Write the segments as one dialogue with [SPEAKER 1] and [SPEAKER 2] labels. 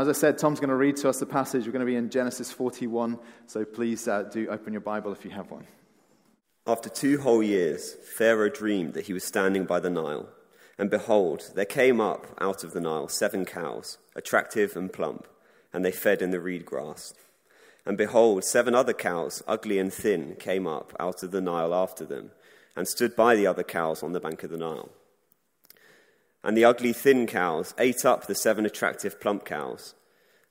[SPEAKER 1] as I said, Tom's going to read to us the passage. We're going to be in Genesis 41, so please uh, do open your Bible if you have one.
[SPEAKER 2] After two whole years, Pharaoh dreamed that he was standing by the Nile. And behold, there came up out of the Nile seven cows, attractive and plump, and they fed in the reed grass. And behold, seven other cows, ugly and thin, came up out of the Nile after them, and stood by the other cows on the bank of the Nile. And the ugly, thin cows ate up the seven attractive, plump cows,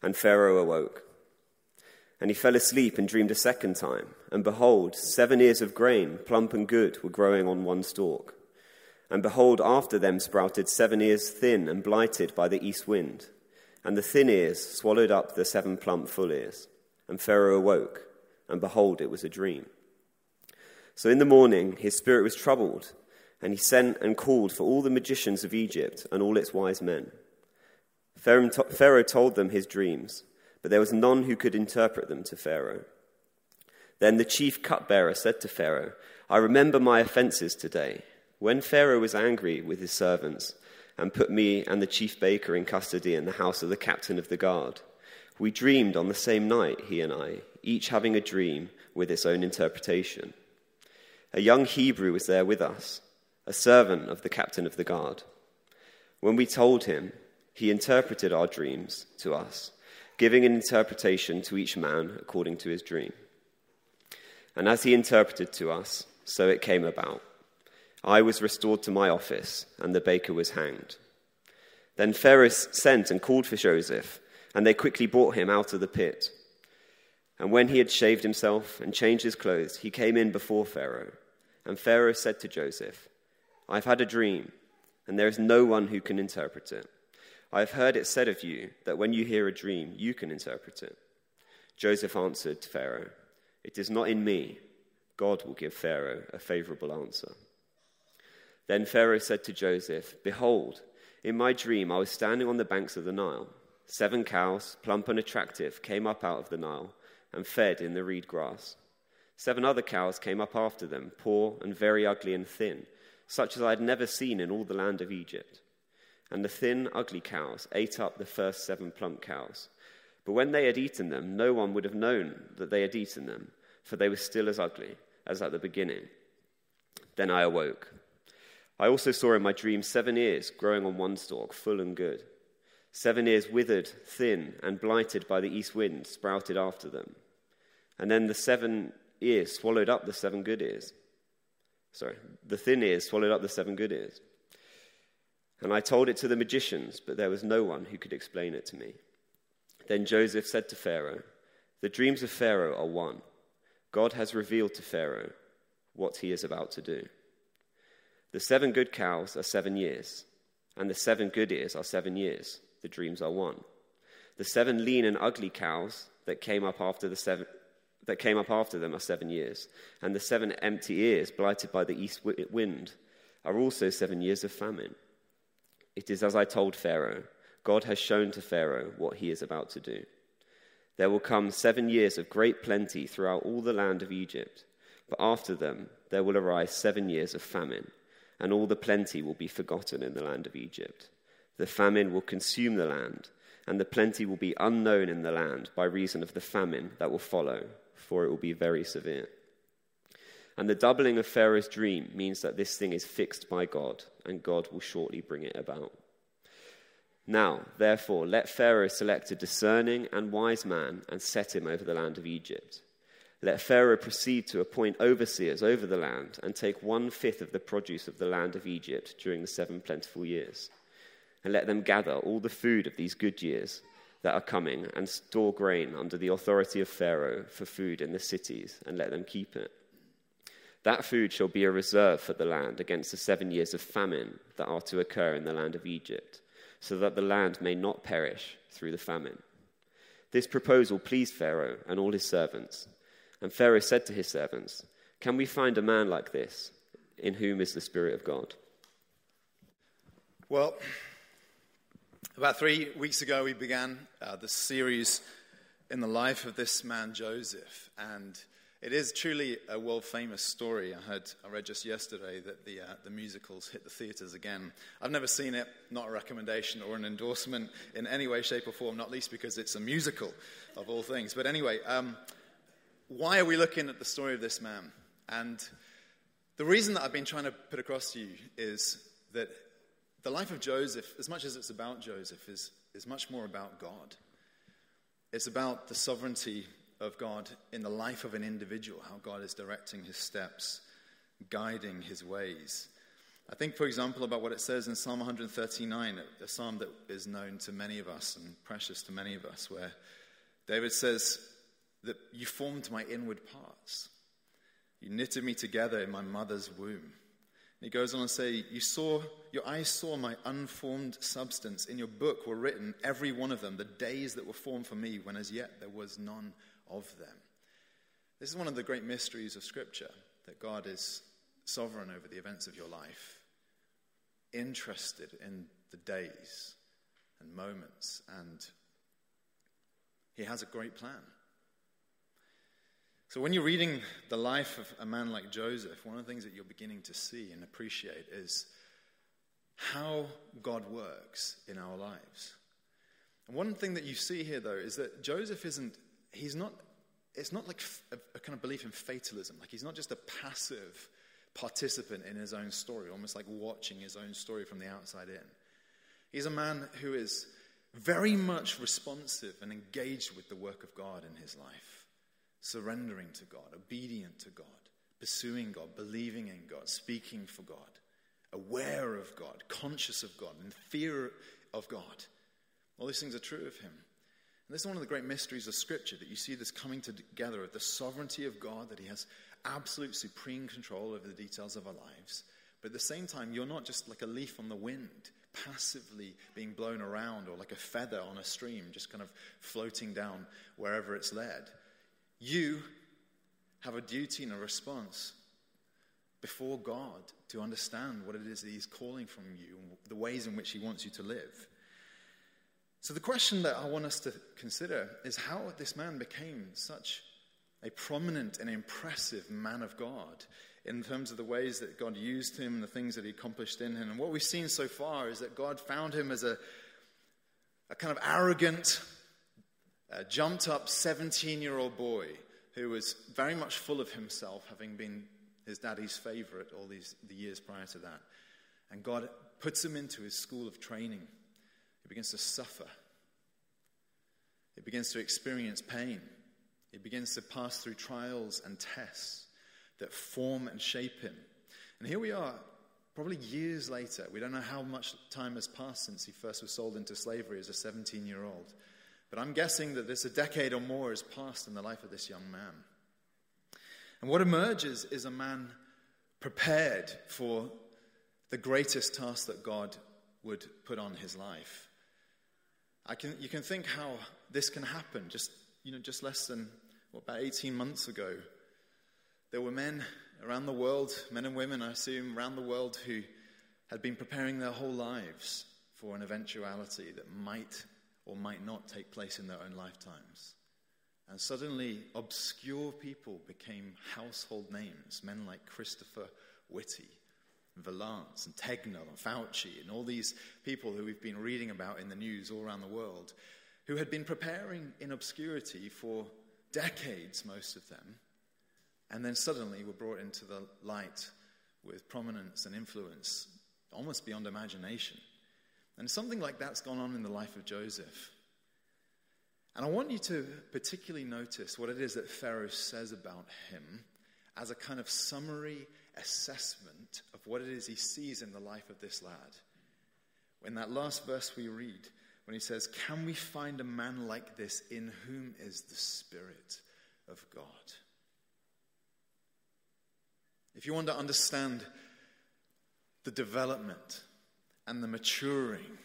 [SPEAKER 2] and Pharaoh awoke. And he fell asleep and dreamed a second time. And behold, seven ears of grain, plump and good, were growing on one stalk. And behold, after them sprouted seven ears thin and blighted by the east wind. And the thin ears swallowed up the seven plump full ears. And Pharaoh awoke, and behold, it was a dream. So in the morning his spirit was troubled, and he sent and called for all the magicians of Egypt and all its wise men. Pharaoh told them his dreams, but there was none who could interpret them to Pharaoh. Then the chief cupbearer said to Pharaoh, I remember my offenses today. When Pharaoh was angry with his servants and put me and the chief baker in custody in the house of the captain of the guard, we dreamed on the same night, he and I, each having a dream with its own interpretation. A young Hebrew was there with us, a servant of the captain of the guard. When we told him, he interpreted our dreams to us, giving an interpretation to each man according to his dream. And as he interpreted to us, so it came about. I was restored to my office, and the baker was hanged. Then Pharaoh sent and called for Joseph, and they quickly brought him out of the pit. And when he had shaved himself and changed his clothes, he came in before Pharaoh. And Pharaoh said to Joseph, I have had a dream, and there is no one who can interpret it. I have heard it said of you that when you hear a dream, you can interpret it. Joseph answered Pharaoh, It is not in me. God will give Pharaoh a favorable answer. Then Pharaoh said to Joseph, Behold, in my dream I was standing on the banks of the Nile. Seven cows, plump and attractive, came up out of the Nile and fed in the reed grass. Seven other cows came up after them, poor and very ugly and thin, such as I had never seen in all the land of Egypt. And the thin, ugly cows ate up the first seven plump cows. But when they had eaten them, no one would have known that they had eaten them, for they were still as ugly as at the beginning. Then I awoke. I also saw in my dream seven ears growing on one stalk, full and good. Seven ears withered, thin, and blighted by the east wind sprouted after them. And then the seven ears swallowed up the seven good ears. Sorry, the thin ears swallowed up the seven good ears. And I told it to the magicians, but there was no one who could explain it to me. Then Joseph said to Pharaoh, The dreams of Pharaoh are one. God has revealed to Pharaoh what he is about to do. The seven good cows are seven years, and the seven good ears are seven years. The dreams are one. The seven lean and ugly cows that came up after the seven that came up after them are seven years, and the seven empty ears blighted by the east wind are also seven years of famine. It is as I told Pharaoh. God has shown to Pharaoh what he is about to do. There will come seven years of great plenty throughout all the land of Egypt, but after them there will arise seven years of famine, and all the plenty will be forgotten in the land of Egypt. The famine will consume the land, and the plenty will be unknown in the land by reason of the famine that will follow, for it will be very severe. And the doubling of Pharaoh's dream means that this thing is fixed by God, and God will shortly bring it about. Now, therefore, let Pharaoh select a discerning and wise man and set him over the land of Egypt. Let Pharaoh proceed to appoint overseers over the land and take one fifth of the produce of the land of Egypt during the seven plentiful years. And let them gather all the food of these good years that are coming and store grain under the authority of Pharaoh for food in the cities and let them keep it. That food shall be a reserve for the land against the seven years of famine that are to occur in the land of Egypt, so that the land may not perish through the famine. This proposal pleased Pharaoh and all his servants. And Pharaoh said to his servants, Can we find a man like this, in whom is the Spirit of God?
[SPEAKER 1] Well, about three weeks ago, we began uh, the series in the life of this man, Joseph. And It is truly a world famous story. I heard, I read just yesterday that the, uh, the musicals hit the theatres again. I've never seen it, not a recommendation or an endorsement in any way, shape, or form, not least because it's a musical of all things. But anyway, um, why are we looking at the story of this man? And the reason that I've been trying to put across to you is that the life of Joseph, as much as it's about Joseph, is, is much more about God. It's about the sovereignty of God in the life of an individual, how God is directing his steps, guiding his ways. I think, for example, about what it says in Psalm 139, a psalm that is known to many of us and precious to many of us, where David says that you formed my inward parts. You knitted me together in my mother's womb. He goes on to say, You saw, your eyes saw my unformed substance. In your book were written, every one of them, the days that were formed for me, when as yet there was none of them. This is one of the great mysteries of Scripture that God is sovereign over the events of your life, interested in the days and moments, and He has a great plan. So, when you're reading the life of a man like Joseph, one of the things that you're beginning to see and appreciate is how God works in our lives. And one thing that you see here, though, is that Joseph isn't he's not, it's not like a, a kind of belief in fatalism. Like he's not just a passive participant in his own story, almost like watching his own story from the outside in. He's a man who is very much responsive and engaged with the work of God in his life, surrendering to God, obedient to God, pursuing God, believing in God, speaking for God, aware of God, conscious of God, in fear of God. All these things are true of him. And this is one of the great mysteries of Scripture that you see this coming together of the sovereignty of God, that He has absolute supreme control over the details of our lives. But at the same time, you're not just like a leaf on the wind, passively being blown around, or like a feather on a stream, just kind of floating down wherever it's led. You have a duty and a response before God to understand what it is that He's calling from you, and the ways in which He wants you to live. So, the question that I want us to consider is how this man became such a prominent and impressive man of God in terms of the ways that God used him and the things that he accomplished in him. And what we've seen so far is that God found him as a, a kind of arrogant, uh, jumped up 17 year old boy who was very much full of himself, having been his daddy's favorite all these the years prior to that. And God puts him into his school of training he begins to suffer. He begins to experience pain. He begins to pass through trials and tests that form and shape him. And here we are, probably years later. We don't know how much time has passed since he first was sold into slavery as a 17 year old. But I'm guessing that this a decade or more has passed in the life of this young man. And what emerges is a man prepared for the greatest task that God would put on his life. I can, you can think how this can happen. Just, you know, just less than, what, about 18 months ago, there were men around the world, men and women, I assume, around the world who had been preparing their whole lives for an eventuality that might or might not take place in their own lifetimes. And suddenly, obscure people became household names, men like Christopher Whitty Vallance and Tegnell and Fauci and all these people who we've been reading about in the news all around the world, who had been preparing in obscurity for decades, most of them, and then suddenly were brought into the light with prominence and influence almost beyond imagination. And something like that's gone on in the life of Joseph. And I want you to particularly notice what it is that Pharaoh says about him as a kind of summary assessment of what it is he sees in the life of this lad. In that last verse we read, when he says, Can we find a man like this in whom is the Spirit of God? If you want to understand the development and the maturing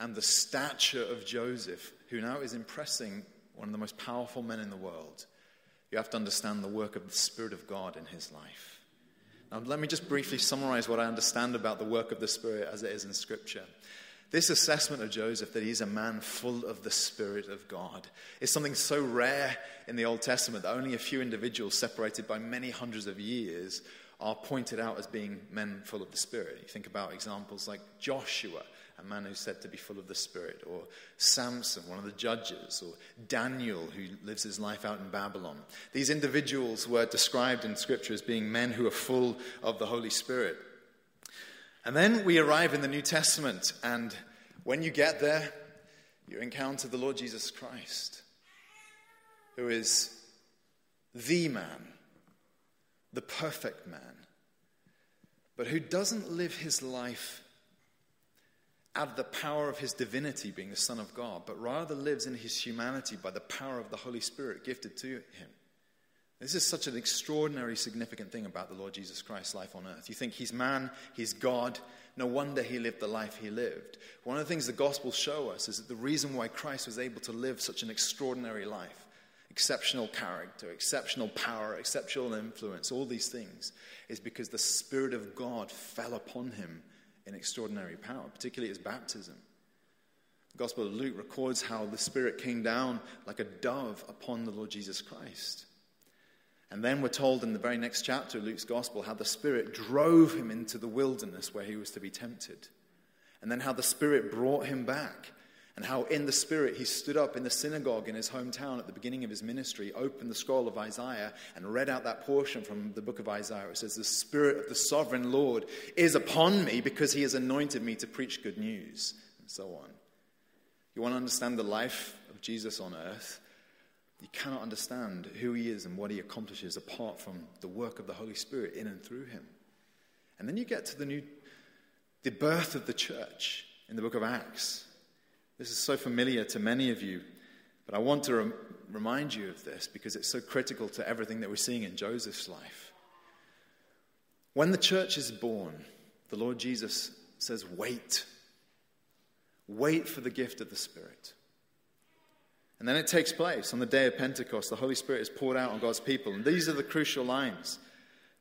[SPEAKER 1] and the stature of Joseph, who now is impressing one of the most powerful men in the world, you have to understand the work of the Spirit of God in his life. Now, let me just briefly summarize what I understand about the work of the Spirit as it is in Scripture. This assessment of Joseph that he's a man full of the Spirit of God is something so rare in the Old Testament that only a few individuals, separated by many hundreds of years, are pointed out as being men full of the Spirit. You think about examples like Joshua, a man who's said to be full of the Spirit, or Samson, one of the judges, or Daniel, who lives his life out in Babylon. These individuals were described in Scripture as being men who are full of the Holy Spirit. And then we arrive in the New Testament, and when you get there, you encounter the Lord Jesus Christ, who is the man, the perfect man, but who doesn't live his life out of the power of his divinity, being the Son of God, but rather lives in his humanity by the power of the Holy Spirit gifted to him. This is such an extraordinary, significant thing about the Lord Jesus Christ's life on earth. You think he's man, he's God. No wonder he lived the life he lived. One of the things the Gospels show us is that the reason why Christ was able to live such an extraordinary life, exceptional character, exceptional power, exceptional influence, all these things, is because the Spirit of God fell upon him in extraordinary power, particularly his baptism. The Gospel of Luke records how the Spirit came down like a dove upon the Lord Jesus Christ. And then we're told in the very next chapter of Luke's Gospel how the Spirit drove him into the wilderness where he was to be tempted. And then how the Spirit brought him back and how in the Spirit he stood up in the synagogue in his hometown at the beginning of his ministry, opened the scroll of Isaiah, and read out that portion from the book of Isaiah. It says, The Spirit of the sovereign Lord is upon me because he has anointed me to preach good news, and so on. You want to understand the life of Jesus on earth? You cannot understand who he is and what he accomplishes apart from the work of the Holy Spirit in and through him. And then you get to the new, the birth of the church in the book of Acts. This is so familiar to many of you, but I want to rem- remind you of this because it's so critical to everything that we're seeing in Joseph's life. When the church is born, the Lord Jesus says, Wait. Wait for the gift of the Spirit. And then it takes place on the day of Pentecost. The Holy Spirit is poured out on God's people. And these are the crucial lines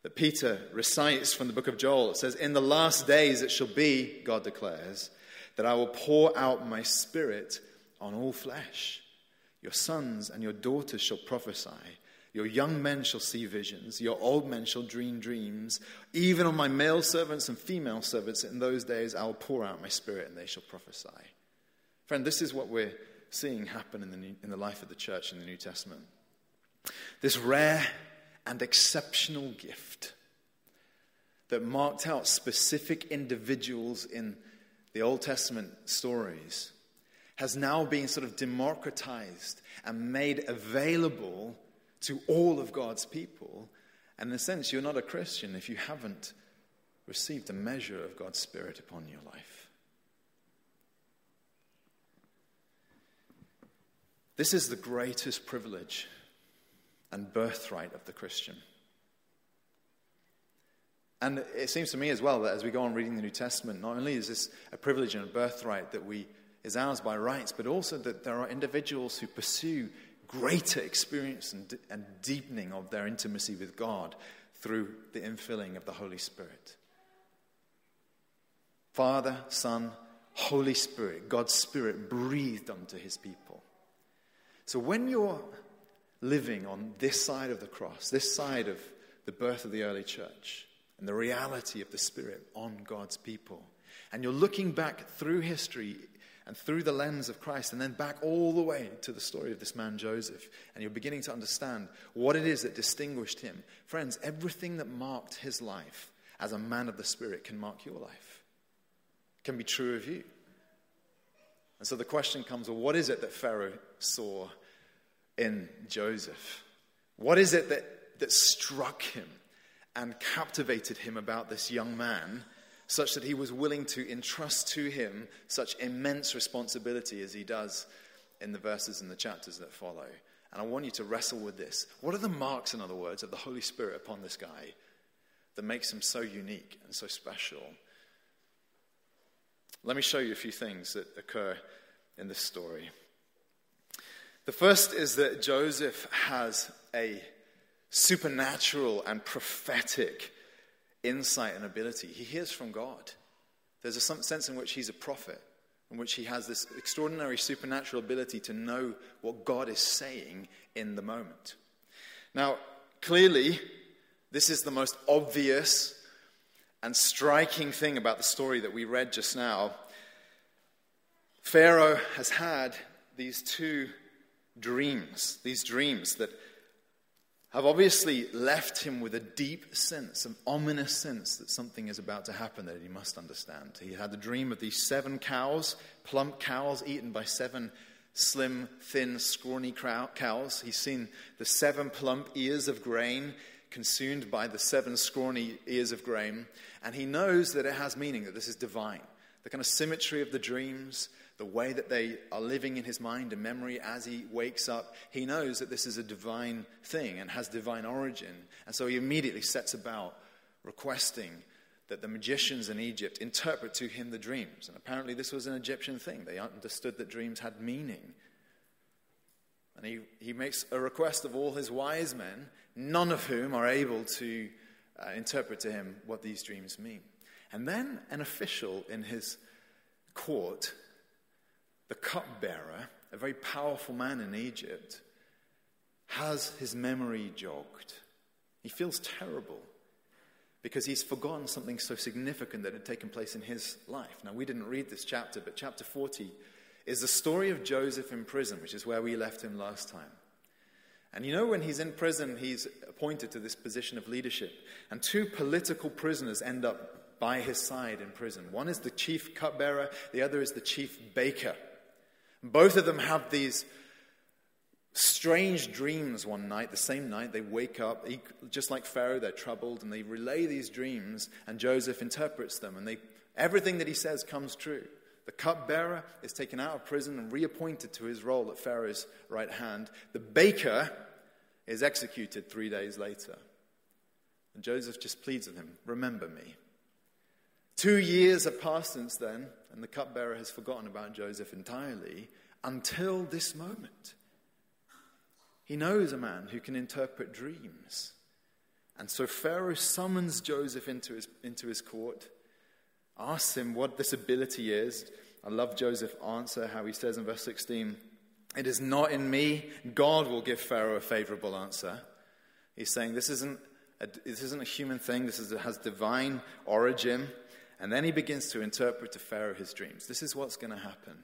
[SPEAKER 1] that Peter recites from the book of Joel. It says, In the last days it shall be, God declares, that I will pour out my spirit on all flesh. Your sons and your daughters shall prophesy. Your young men shall see visions. Your old men shall dream dreams. Even on my male servants and female servants in those days I will pour out my spirit and they shall prophesy. Friend, this is what we're seeing happen in the, New, in the life of the church in the New Testament. This rare and exceptional gift that marked out specific individuals in the Old Testament stories, has now been sort of democratized and made available to all of God's people. And in a sense, you're not a Christian if you haven't received a measure of God's Spirit upon your life. This is the greatest privilege and birthright of the Christian. And it seems to me as well that as we go on reading the New Testament, not only is this a privilege and a birthright that we is ours by rights, but also that there are individuals who pursue greater experience and, and deepening of their intimacy with God through the infilling of the Holy Spirit. Father, Son, Holy Spirit, God's Spirit breathed unto his people. So when you're living on this side of the cross, this side of the birth of the early church, and the reality of the Spirit on God's people. And you're looking back through history and through the lens of Christ, and then back all the way to the story of this man Joseph, and you're beginning to understand what it is that distinguished him. Friends, everything that marked his life as a man of the Spirit can mark your life, can be true of you. And so the question comes well, what is it that Pharaoh saw in Joseph? What is it that, that struck him? And captivated him about this young man, such that he was willing to entrust to him such immense responsibility as he does in the verses and the chapters that follow. And I want you to wrestle with this. What are the marks, in other words, of the Holy Spirit upon this guy that makes him so unique and so special? Let me show you a few things that occur in this story. The first is that Joseph has a supernatural and prophetic insight and ability. He hears from God. There's a sense in which he's a prophet. in which he has this extraordinary supernatural ability to know what God is saying in the moment. Now, clearly, this is the most obvious and striking thing about the story that we read just now. Pharaoh has had these two dreams, these dreams that have obviously left him with a deep sense, an ominous sense that something is about to happen that he must understand. He had the dream of these seven cows, plump cows eaten by seven slim, thin, scrawny cows. He's seen the seven plump ears of grain consumed by the seven scrawny ears of grain, and he knows that it has meaning, that this is divine. The kind of symmetry of the dreams, the way that they are living in his mind and memory as he wakes up, he knows that this is a divine thing and has divine origin. And so he immediately sets about requesting that the magicians in Egypt interpret to him the dreams. And apparently, this was an Egyptian thing. They understood that dreams had meaning. And he, he makes a request of all his wise men, none of whom are able to uh, interpret to him what these dreams mean. And then an official in his court the cupbearer, a very powerful man in Egypt, has his memory jogged. He feels terrible because he's forgotten something so significant that had taken place in his life. Now, we didn't read this chapter, but chapter 40 is the story of Joseph in prison, which is where we left him last time. And you know, when he's in prison, he's appointed to this position of leadership. And two political prisoners end up by his side in prison. One is the chief cupbearer, the other is the chief baker. Both of them have these strange dreams one night, the same night. They wake up, just like Pharaoh, they're troubled, and they relay these dreams, and Joseph interprets them, and they, everything that he says comes true. The cupbearer is taken out of prison and reappointed to his role at Pharaoh's right hand. The baker is executed three days later. And Joseph just pleads with him Remember me. Two years have passed since then, and the cupbearer has forgotten about Joseph entirely until this moment. He knows a man who can interpret dreams. And so Pharaoh summons Joseph into his, into his court, asks him what this ability is. I love Joseph's answer, how he says in verse 16, It is not in me. God will give Pharaoh a favorable answer. He's saying this isn't a, this isn't a human thing, this is, has divine origin. And then he begins to interpret to Pharaoh his dreams. This is what's going to happen.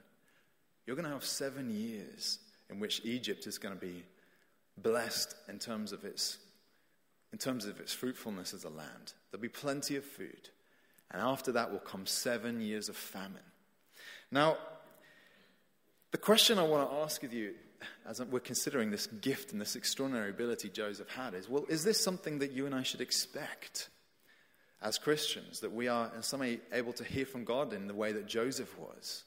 [SPEAKER 1] You're going to have seven years in which Egypt is going to be blessed in terms of its, in terms of its fruitfulness as a land. There'll be plenty of food. And after that will come seven years of famine. Now, the question I want to ask of you as we're considering this gift and this extraordinary ability Joseph had is well, is this something that you and I should expect? As Christians, that we are in some way able to hear from God in the way that Joseph was?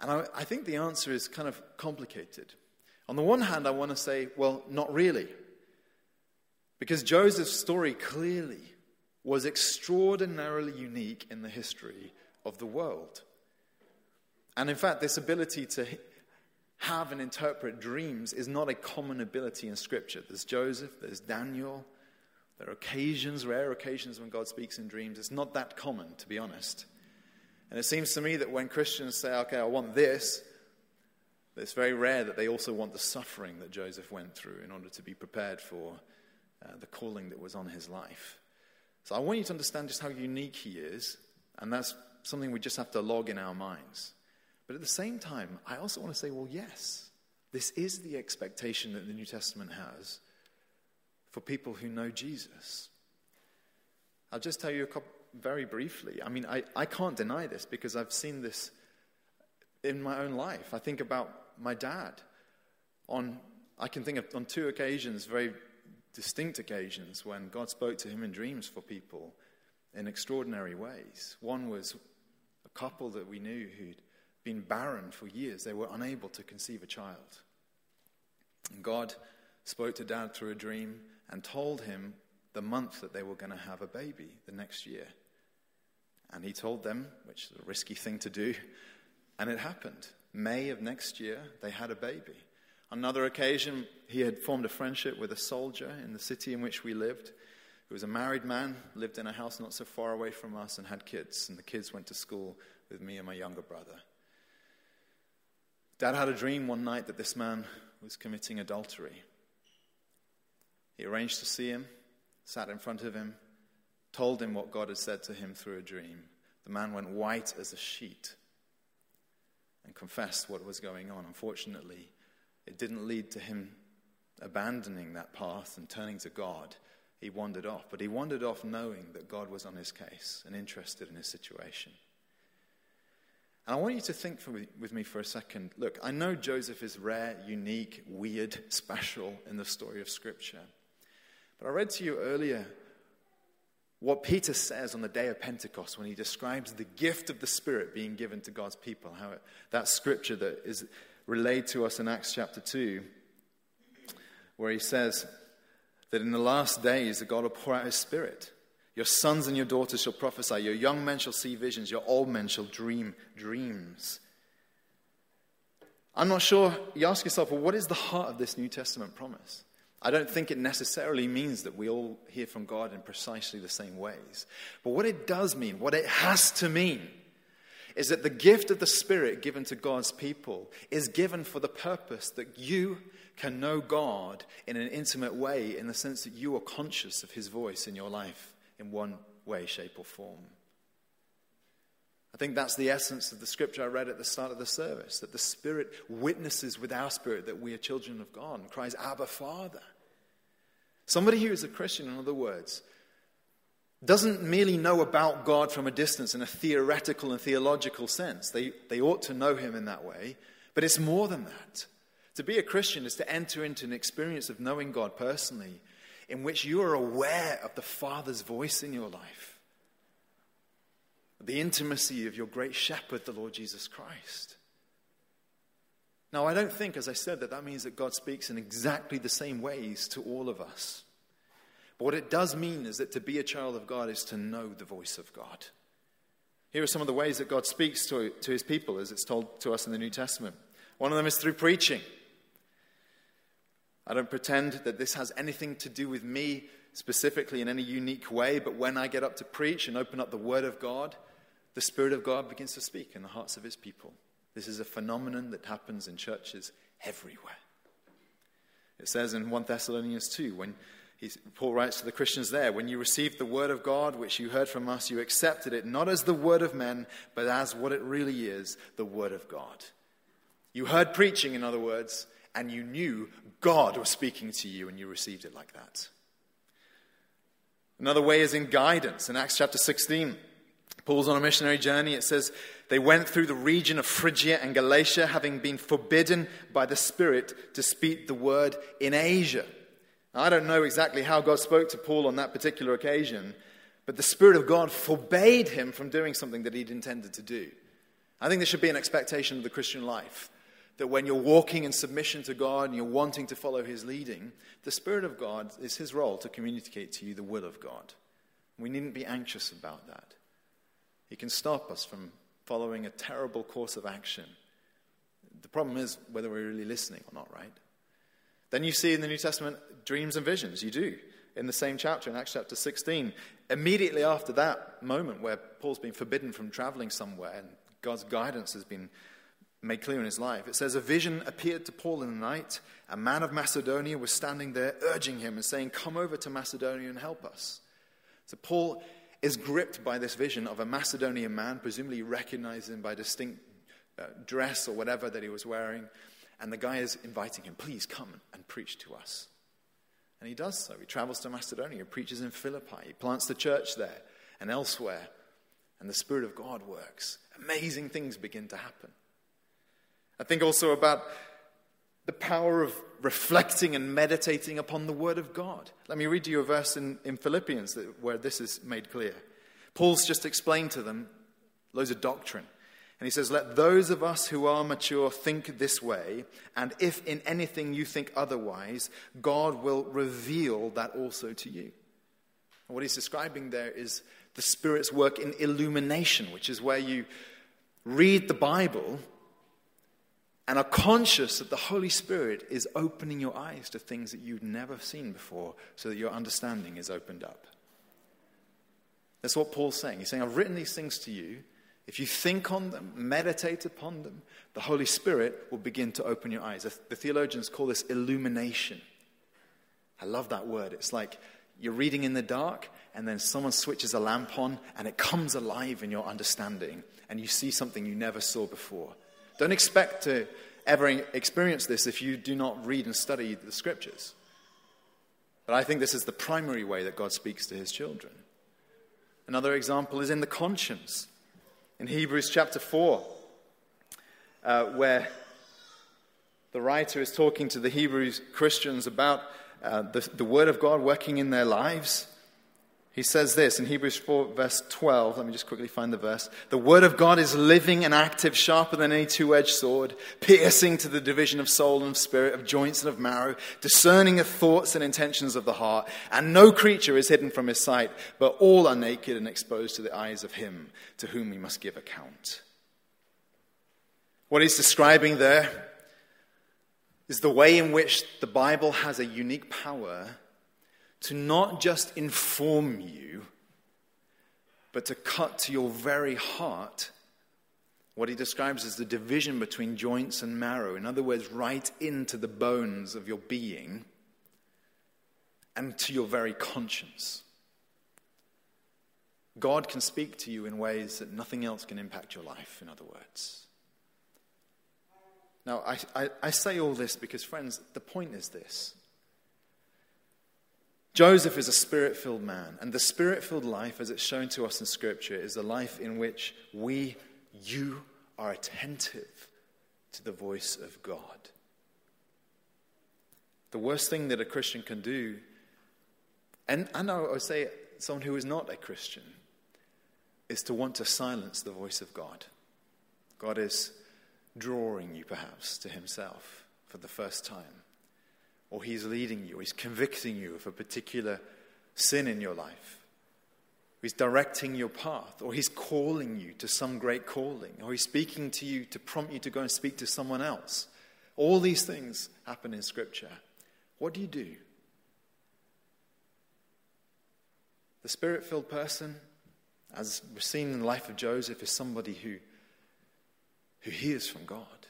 [SPEAKER 1] And I, I think the answer is kind of complicated. On the one hand, I want to say, well, not really. Because Joseph's story clearly was extraordinarily unique in the history of the world. And in fact, this ability to have and interpret dreams is not a common ability in Scripture. There's Joseph, there's Daniel, there are occasions, rare occasions, when God speaks in dreams. It's not that common, to be honest. And it seems to me that when Christians say, okay, I want this, it's very rare that they also want the suffering that Joseph went through in order to be prepared for uh, the calling that was on his life. So I want you to understand just how unique he is, and that's something we just have to log in our minds. But at the same time, I also want to say, well, yes, this is the expectation that the New Testament has for people who know Jesus. I'll just tell you a couple, very briefly. I mean, I, I can't deny this because I've seen this in my own life. I think about my dad. On, I can think of on two occasions, very distinct occasions, when God spoke to him in dreams for people in extraordinary ways. One was a couple that we knew who'd been barren for years, they were unable to conceive a child. And God spoke to dad through a dream and told him the month that they were going to have a baby the next year. And he told them, which is a risky thing to do, and it happened. May of next year, they had a baby. Another occasion, he had formed a friendship with a soldier in the city in which we lived, who was a married man, lived in a house not so far away from us, and had kids. And the kids went to school with me and my younger brother. Dad had a dream one night that this man was committing adultery. He arranged to see him, sat in front of him, told him what God had said to him through a dream. The man went white as a sheet and confessed what was going on. Unfortunately, it didn't lead to him abandoning that path and turning to God. He wandered off, but he wandered off knowing that God was on his case and interested in his situation. And I want you to think for, with me for a second. Look, I know Joseph is rare, unique, weird, special in the story of Scripture. But I read to you earlier what Peter says on the day of Pentecost when he describes the gift of the Spirit being given to God's people. How it, that scripture that is relayed to us in Acts chapter 2, where he says that in the last days, that God will pour out his Spirit. Your sons and your daughters shall prophesy. Your young men shall see visions. Your old men shall dream dreams. I'm not sure. You ask yourself, well, what is the heart of this New Testament promise? I don't think it necessarily means that we all hear from God in precisely the same ways. But what it does mean, what it has to mean, is that the gift of the Spirit given to God's people is given for the purpose that you can know God in an intimate way, in the sense that you are conscious of His voice in your life in one way, shape, or form. I think that's the essence of the scripture I read at the start of the service that the Spirit witnesses with our spirit that we are children of God and cries, Abba, Father. Somebody who is a Christian, in other words, doesn't merely know about God from a distance in a theoretical and theological sense. They, they ought to know Him in that way, but it's more than that. To be a Christian is to enter into an experience of knowing God personally in which you are aware of the Father's voice in your life, the intimacy of your great shepherd, the Lord Jesus Christ. Now, I don't think, as I said, that that means that God speaks in exactly the same ways to all of us. But what it does mean is that to be a child of God is to know the voice of God. Here are some of the ways that God speaks to, to his people, as it's told to us in the New Testament. One of them is through preaching. I don't pretend that this has anything to do with me specifically in any unique way, but when I get up to preach and open up the Word of God, the Spirit of God begins to speak in the hearts of His people. This is a phenomenon that happens in churches everywhere. It says in 1 Thessalonians 2, when Paul writes to the Christians there, when you received the word of God, which you heard from us, you accepted it not as the word of men, but as what it really is the word of God. You heard preaching, in other words, and you knew God was speaking to you and you received it like that. Another way is in guidance. In Acts chapter 16, Paul's on a missionary journey. It says, They went through the region of Phrygia and Galatia, having been forbidden by the Spirit to speak the word in Asia. Now, I don't know exactly how God spoke to Paul on that particular occasion, but the Spirit of God forbade him from doing something that he'd intended to do. I think there should be an expectation of the Christian life that when you're walking in submission to God and you're wanting to follow His leading, the Spirit of God is His role to communicate to you the will of God. We needn't be anxious about that. He can stop us from following a terrible course of action. The problem is whether we're really listening or not, right? Then you see in the New Testament dreams and visions. You do. In the same chapter, in Acts chapter 16, immediately after that moment where Paul's been forbidden from traveling somewhere and God's guidance has been made clear in his life. It says, A vision appeared to Paul in the night. A man of Macedonia was standing there, urging him and saying, Come over to Macedonia and help us. So Paul is gripped by this vision of a Macedonian man, presumably recognized him by distinct uh, dress or whatever that he was wearing. And the guy is inviting him, Please come and preach to us. And he does so. He travels to Macedonia, preaches in Philippi, he plants the church there and elsewhere. And the Spirit of God works. Amazing things begin to happen. I think also about the power of reflecting and meditating upon the Word of God. Let me read you a verse in, in Philippians that, where this is made clear. Paul's just explained to them loads of doctrine. And he says, Let those of us who are mature think this way, and if in anything you think otherwise, God will reveal that also to you. And what he's describing there is the Spirit's work in illumination, which is where you read the Bible and are conscious that the Holy Spirit is opening your eyes to things that you've never seen before so that your understanding is opened up. That's what Paul's saying. He's saying, I've written these things to you if you think on them, meditate upon them, the Holy Spirit will begin to open your eyes. The theologians call this illumination. I love that word. It's like you're reading in the dark, and then someone switches a lamp on, and it comes alive in your understanding, and you see something you never saw before. Don't expect to ever experience this if you do not read and study the scriptures. But I think this is the primary way that God speaks to his children. Another example is in the conscience. In Hebrews chapter 4, uh, where the writer is talking to the Hebrew Christians about uh, the, the Word of God working in their lives. He says this in Hebrews 4, verse 12. Let me just quickly find the verse. The Word of God is living and active, sharper than any two edged sword, piercing to the division of soul and of spirit, of joints and of marrow, discerning of thoughts and intentions of the heart. And no creature is hidden from his sight, but all are naked and exposed to the eyes of him to whom we must give account. What he's describing there is the way in which the Bible has a unique power to not just inform you, but to cut to your very heart what he describes as the division between joints and marrow. In other words, right into the bones of your being and to your very conscience. God can speak to you in ways that nothing else can impact your life, in other words. Now, I, I, I say all this because, friends, the point is this Joseph is a spirit filled man, and the spirit filled life, as it's shown to us in Scripture, is a life in which we, you, are attentive to the voice of God. The worst thing that a Christian can do, and, and I would say someone who is not a Christian, is to want to silence the voice of God. God is drawing you, perhaps, to Himself for the first time or He's leading you, He's convicting you of a particular sin in your life. He's directing your path, or He's calling you to some great calling, or He's speaking to you to prompt you to go and speak to someone else. All these things happen in Scripture. What do you do? The spirit filled person, as we've seen in the life of Joseph, is somebody who, who hears from God.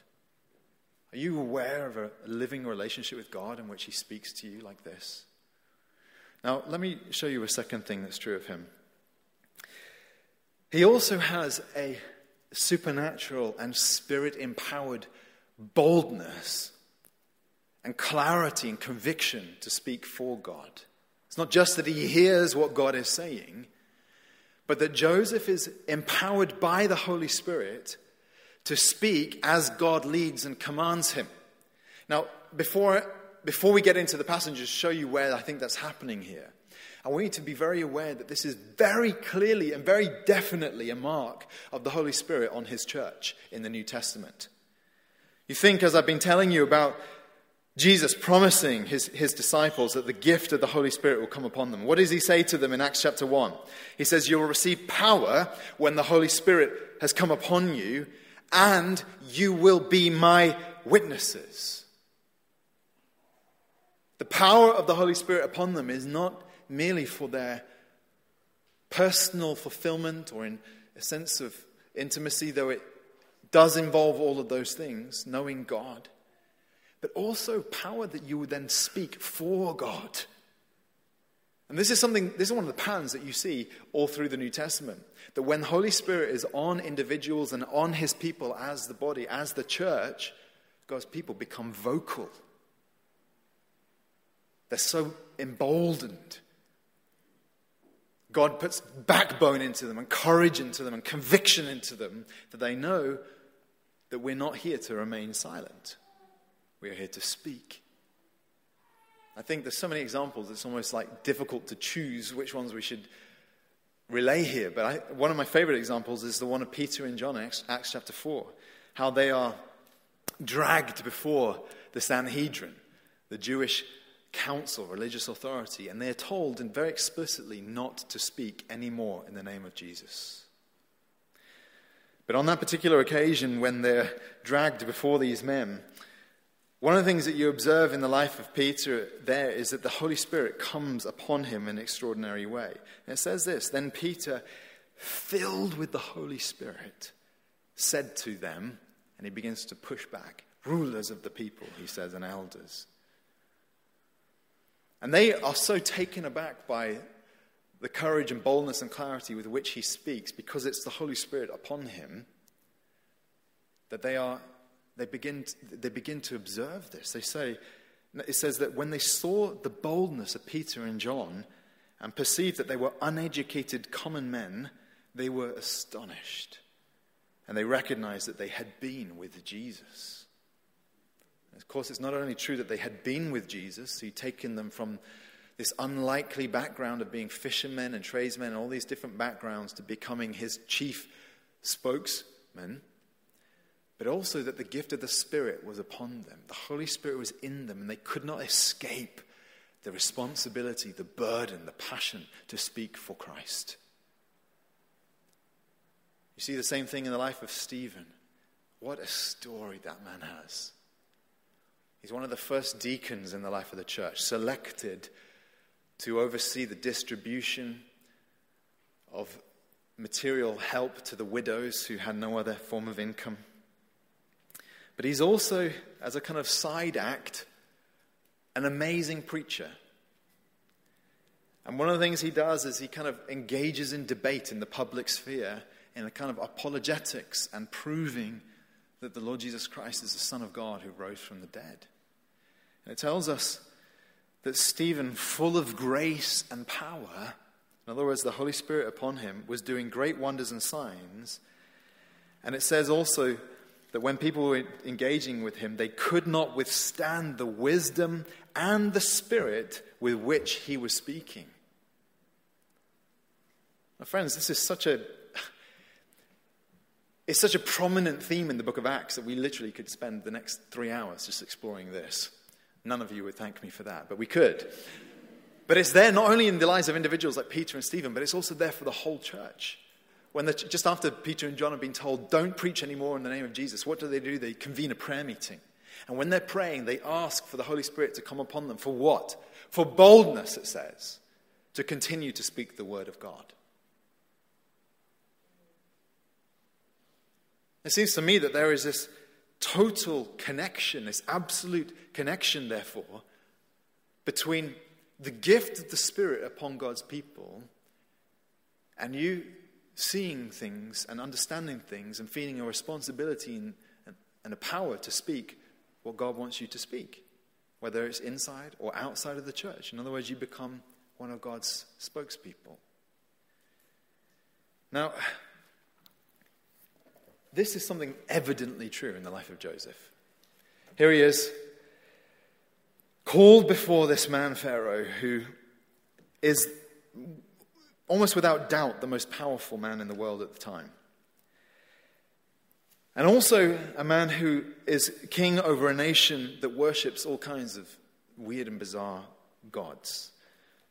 [SPEAKER 1] Are you aware of a living relationship with God in which He speaks to you like this? Now, let me show you a second thing that's true of Him. He also has a supernatural and spirit empowered boldness and clarity and conviction to speak for God. It's not just that he hears what God is saying, but that Joseph is empowered by the Holy Spirit to speak as God leads and commands him. Now, before, before we get into the passage, just show you where I think that's happening here. I want you to be very aware that this is very clearly and very definitely a mark of the Holy Spirit on his church in the New Testament. You think, as I've been telling you about Jesus promising his, his disciples that the gift of the Holy Spirit will come upon them. What does he say to them in Acts chapter 1? He says, You will receive power when the Holy Spirit has come upon you, and you will be my witnesses. The power of the Holy Spirit upon them is not merely for their personal fulfillment or in a sense of intimacy, though it does involve all of those things, knowing God, but also power that you would then speak for God. And this is something, this is one of the patterns that you see all through the New Testament. That when the Holy Spirit is on individuals and on his people as the body, as the church, God's people become vocal. They're so emboldened. God puts backbone into them and courage into them and conviction into them that they know that we're not here to remain silent. We're here to speak. I think there's so many examples, it's almost like difficult to choose which ones we should relay here. But I, one of my favorite examples is the one of Peter and John, Acts, Acts chapter 4, how they are dragged before the Sanhedrin, the Jewish council, religious authority, and they are told and very explicitly not to speak anymore in the name of Jesus. But on that particular occasion, when they're dragged before these men, one of the things that you observe in the life of Peter there is that the Holy Spirit comes upon him in an extraordinary way. And it says this Then Peter, filled with the Holy Spirit, said to them, and he begins to push back, rulers of the people, he says, and elders. And they are so taken aback by the courage and boldness and clarity with which he speaks, because it's the Holy Spirit upon him, that they, are, they, begin, to, they begin to observe this. They say, it says that when they saw the boldness of Peter and John and perceived that they were uneducated common men, they were astonished. And they recognized that they had been with Jesus. Of course, it's not only true that they had been with Jesus, he'd taken them from this unlikely background of being fishermen and tradesmen and all these different backgrounds to becoming his chief spokesman, but also that the gift of the Spirit was upon them. The Holy Spirit was in them, and they could not escape the responsibility, the burden, the passion to speak for Christ. You see the same thing in the life of Stephen. What a story that man has. He's one of the first deacons in the life of the church, selected to oversee the distribution of material help to the widows who had no other form of income. But he's also, as a kind of side act, an amazing preacher. And one of the things he does is he kind of engages in debate in the public sphere in a kind of apologetics and proving that the Lord Jesus Christ is the Son of God who rose from the dead. And it tells us that Stephen, full of grace and power, in other words, the Holy Spirit upon him, was doing great wonders and signs. And it says also that when people were engaging with him, they could not withstand the wisdom and the spirit with which he was speaking. My friends, this is such a it's such a prominent theme in the book of Acts that we literally could spend the next three hours just exploring this. None of you would thank me for that, but we could. But it's there not only in the lives of individuals like Peter and Stephen, but it's also there for the whole church. When just after Peter and John have been told, don't preach anymore in the name of Jesus, what do they do? They convene a prayer meeting. And when they're praying, they ask for the Holy Spirit to come upon them. For what? For boldness, it says, to continue to speak the word of God. It seems to me that there is this total connection, this absolute connection, therefore, between the gift of the Spirit upon God's people and you seeing things and understanding things and feeling a responsibility and, and a power to speak what God wants you to speak, whether it's inside or outside of the church. In other words, you become one of God's spokespeople. Now, this is something evidently true in the life of Joseph. Here he is, called before this man Pharaoh, who is almost without doubt the most powerful man in the world at the time. And also a man who is king over a nation that worships all kinds of weird and bizarre gods.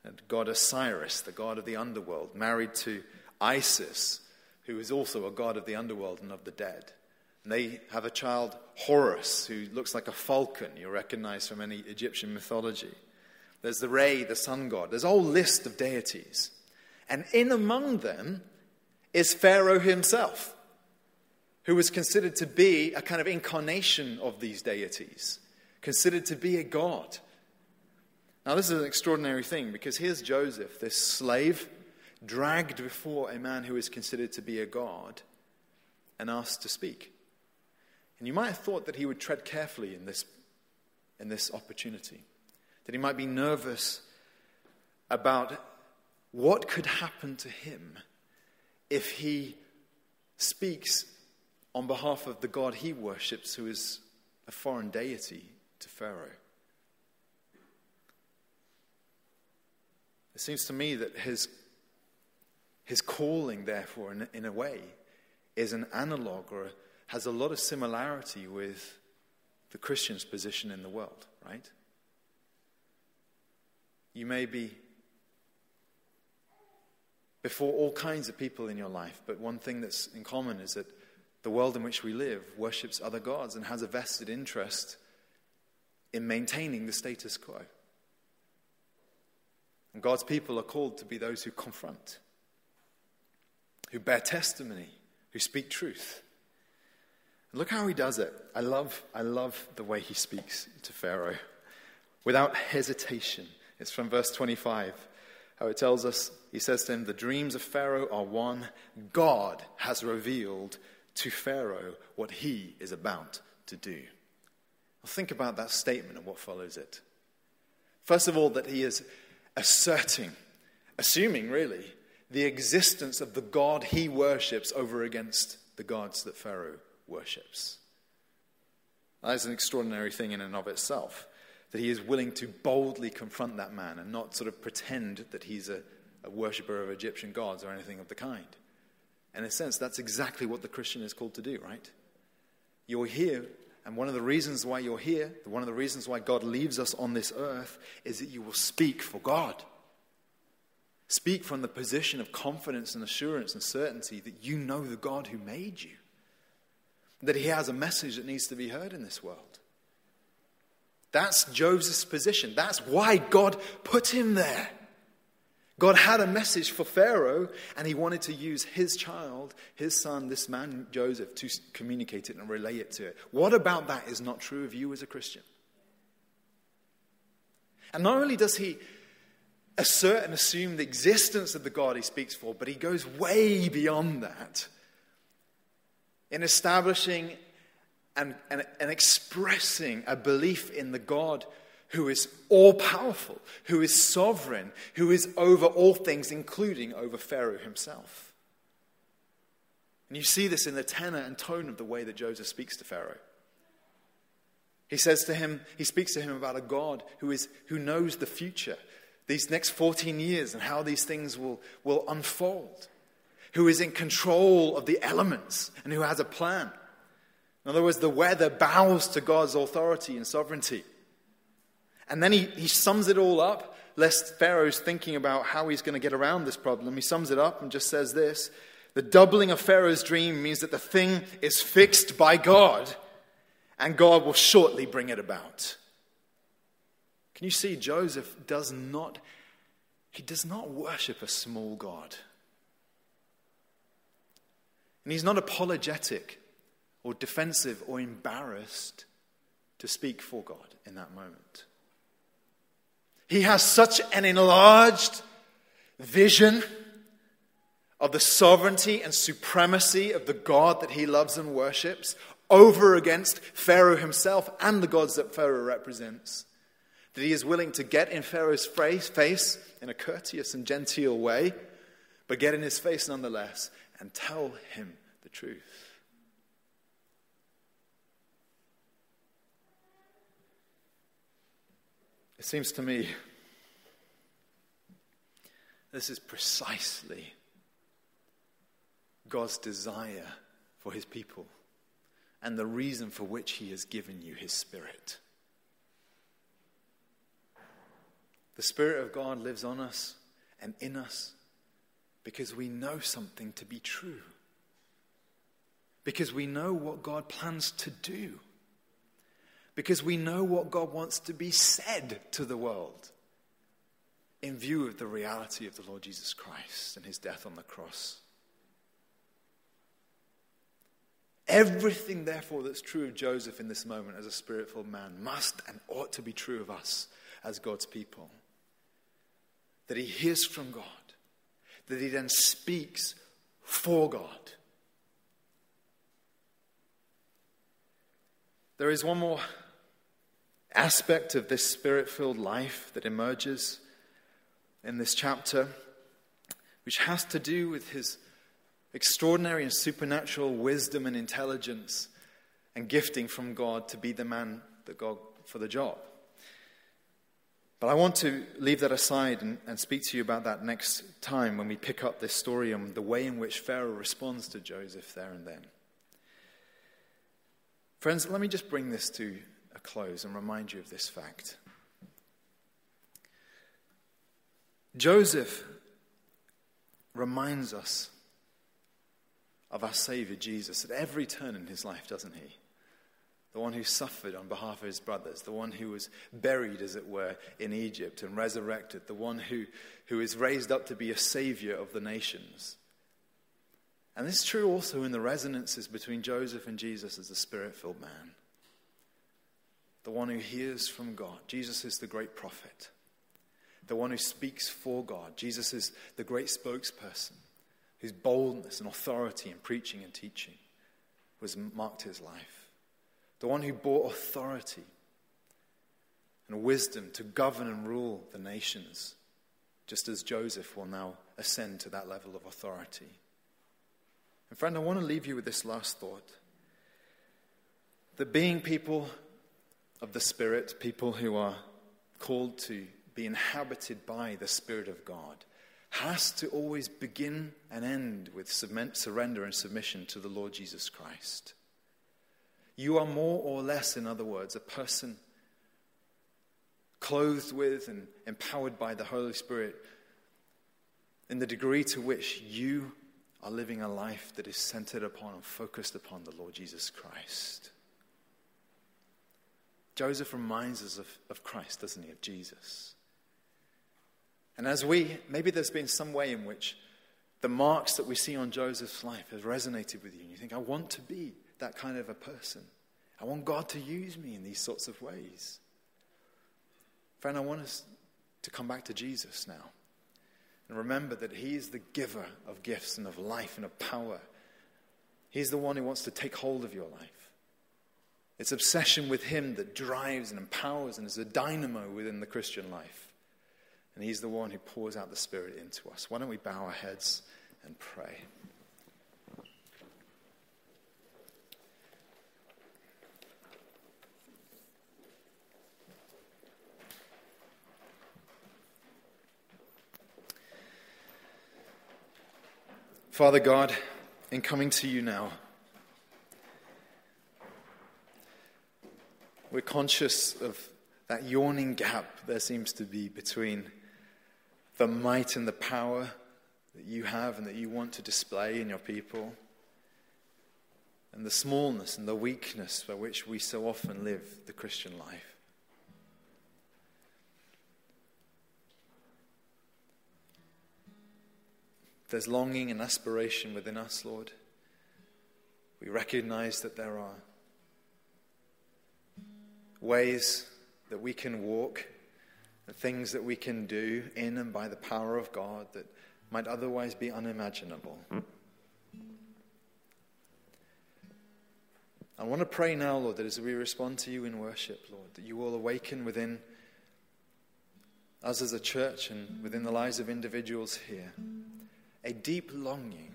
[SPEAKER 1] And God Osiris, the god of the underworld, married to Isis, who is also a god of the underworld and of the dead. And they have a child, Horus, who looks like a falcon you recognize from any Egyptian mythology. There's the Re, the sun god. There's a whole list of deities. And in among them is Pharaoh himself, who was considered to be a kind of incarnation of these deities, considered to be a god. Now, this is an extraordinary thing because here's Joseph, this slave dragged before a man who is considered to be a god and asked to speak. And you might have thought that he would tread carefully in this, in this opportunity, that he might be nervous about what could happen to him if he speaks on behalf of the God he worships, who is a foreign deity to Pharaoh. It seems to me that his his calling, therefore, in, in a way, is an analog or has a lot of similarity with the Christian's position in the world, right? You may be before all kinds of people in your life, but one thing that's in common is that the world in which we live worships other gods and has a vested interest in maintaining the status quo. And God's people are called to be those who confront who bear testimony, who speak truth. And look how he does it. I love, I love the way he speaks to Pharaoh without hesitation. It's from verse 25, how it tells us, he says to him, The dreams of Pharaoh are one. God has revealed to Pharaoh what he is about to do. Well, think about that statement and what follows it. First of all, that he is asserting, assuming really, the existence of the God he worships over against the gods that Pharaoh worships. That is an extraordinary thing in and of itself, that he is willing to boldly confront that man and not sort of pretend that he's a, a worshiper of Egyptian gods or anything of the kind. In a sense, that's exactly what the Christian is called to do, right? You're here, and one of the reasons why you're here, one of the reasons why God leaves us on this earth, is that you will speak for God. Speak from the position of confidence and assurance and certainty that you know the God who made you, that He has a message that needs to be heard in this world. That's Joseph's position. That's why God put him there. God had a message for Pharaoh, and he wanted to use his child, his son, this man Joseph, to communicate it and relay it to it. What about that is not true of you as a Christian? And not only does he assert and assume the existence of the God he speaks for, but he goes way beyond that in establishing and, and, and expressing a belief in the God who is all powerful, who is sovereign, who is over all things, including over Pharaoh himself. And you see this in the tenor and tone of the way that Joseph speaks to Pharaoh. He says to him, he speaks to him about a God who, is, who knows the future, these next 14 years, and how these things will, will unfold, who is in control of the elements, and who has a plan. In other words, the weather bows to God's authority and sovereignty. And then he, he sums it all up, lest Pharaoh's thinking about how he's going to get around this problem. He sums it up and just says this The doubling of Pharaoh's dream means that the thing is fixed by God, and God will shortly bring it about. Can you see Joseph does not he does not worship a small God. And he's not apologetic or defensive or embarrassed to speak for God in that moment. He has such an enlarged vision of the sovereignty and supremacy of the God that he loves and worships over against Pharaoh himself and the gods that Pharaoh represents. That he is willing to get in Pharaoh's face in a courteous and genteel way, but get in his face nonetheless and tell him the truth. It seems to me this is precisely God's desire for his people and the reason for which he has given you his spirit. The Spirit of God lives on us and in us because we know something to be true. Because we know what God plans to do because we know what God wants to be said to the world in view of the reality of the Lord Jesus Christ and his death on the cross. Everything, therefore, that's true of Joseph in this moment as a spirit filled man must and ought to be true of us as God's people. That he hears from God, that he then speaks for God. There is one more aspect of this spirit filled life that emerges in this chapter, which has to do with his extraordinary and supernatural wisdom and intelligence and gifting from God to be the man that God for the job. But I want to leave that aside and, and, speak to you about that next time when we pick up this story and the way in which Pharaoh responds to Joseph there and then. Friends, let me just bring this to close and remind you of this fact. Joseph reminds us of our Savior Jesus at every turn in his life, doesn't he? The one who suffered on behalf of his brothers, the one who was buried, as it were, in Egypt and resurrected, the one who, who is raised up to be a Savior of the nations. And this is true also in the resonances between Joseph and Jesus as a spirit filled man. The one who hears from God. Jesus is the great prophet, the one who speaks for God. Jesus is the great spokesperson whose boldness and authority in preaching and teaching was marked his life. The one who bore authority and wisdom to govern and rule the nations, just as Joseph will now ascend to that level of authority. And friend, I want to leave you with this last thought that being people of the Spirit, people who are called to be inhabited by the Spirit of God, has to always begin and end with surrender and submission to the Lord Jesus Christ. You are more or less, in other words, a person clothed with and empowered by the Holy Spirit in the degree to which you are living a life that is centered upon and focused upon the Lord Jesus Christ. Joseph reminds us of, of Christ, doesn't he? Of Jesus. And as we, maybe there's been some way in which the marks that we see on Joseph's life has resonated with you. And you think, I want to be that kind of a person. I want God to use me in these sorts of ways. Friend, I want us to come back to Jesus now. And remember that He is the giver of gifts and of life and of power. He's the one who wants to take hold of your life. It's obsession with Him that drives and empowers and is a dynamo within the Christian life. And He's the one who pours out the Spirit into us. Why don't we bow our heads and pray? Father God, in coming to you now, we're conscious of that yawning gap there seems to be between the might and the power that you have and that you want to display in your people, and the smallness and the weakness by which we so often live the Christian life. there's longing and aspiration within us, Lord, we recognize that there are ways that we can walk and things that we can do in and by the power of God that might otherwise be unimaginable. I want to pray now, Lord, that as we respond to you in worship, Lord, that you will awaken within us as a church and within the lives of individuals here a deep longing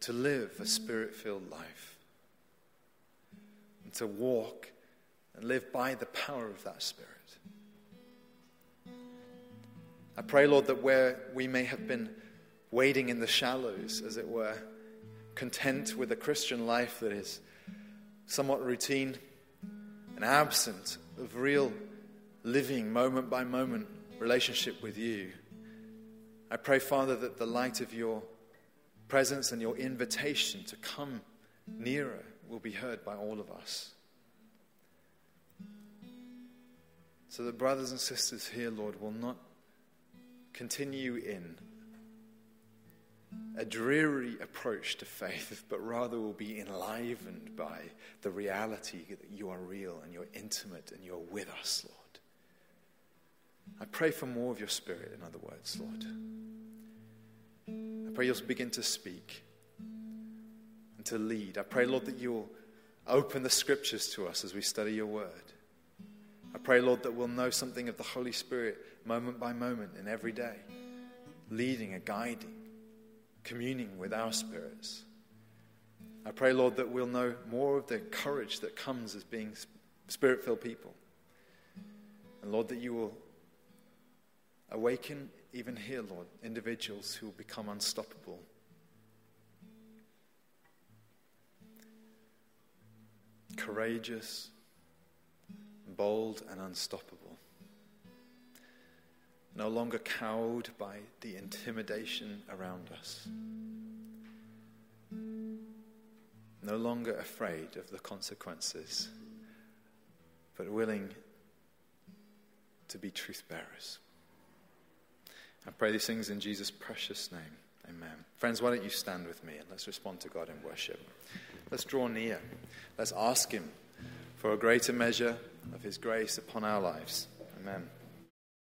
[SPEAKER 1] to live a spirit filled life and to walk and live by the power of that spirit. I pray, Lord, that where we may have been wading in the shallows, as it were, content with a Christian life that is somewhat routine and absent of real living moment by moment relationship with you. I pray, Father, that the light of your presence and your invitation to come nearer will be heard by all of us. So that brothers and sisters here, Lord, will not continue in a dreary approach to faith, but rather will be enlivened by the reality that you are real and you're intimate and you're with us, Lord. I pray for more of your spirit, in other words, Lord. I pray you'll begin to speak and to lead. I pray, Lord, that you'll open the scriptures to us as we study your word. Pray, Lord, that we'll know something of the Holy Spirit moment by moment in every day, leading and guiding, communing with our spirits. I pray, Lord, that we'll know more of the courage that comes as being spirit filled people. And Lord, that you will Awaken, even here, Lord, individuals who will become unstoppable. Courageous, bold, and unstoppable. No longer cowed by the intimidation around us. No longer afraid of the consequences, but willing to be truth bearers. I pray these things in Jesus' precious name. Amen. Friends, why don't you stand with me and let's respond to God in worship? Let's draw near. Let's ask Him for a greater measure of His grace upon our lives. Amen.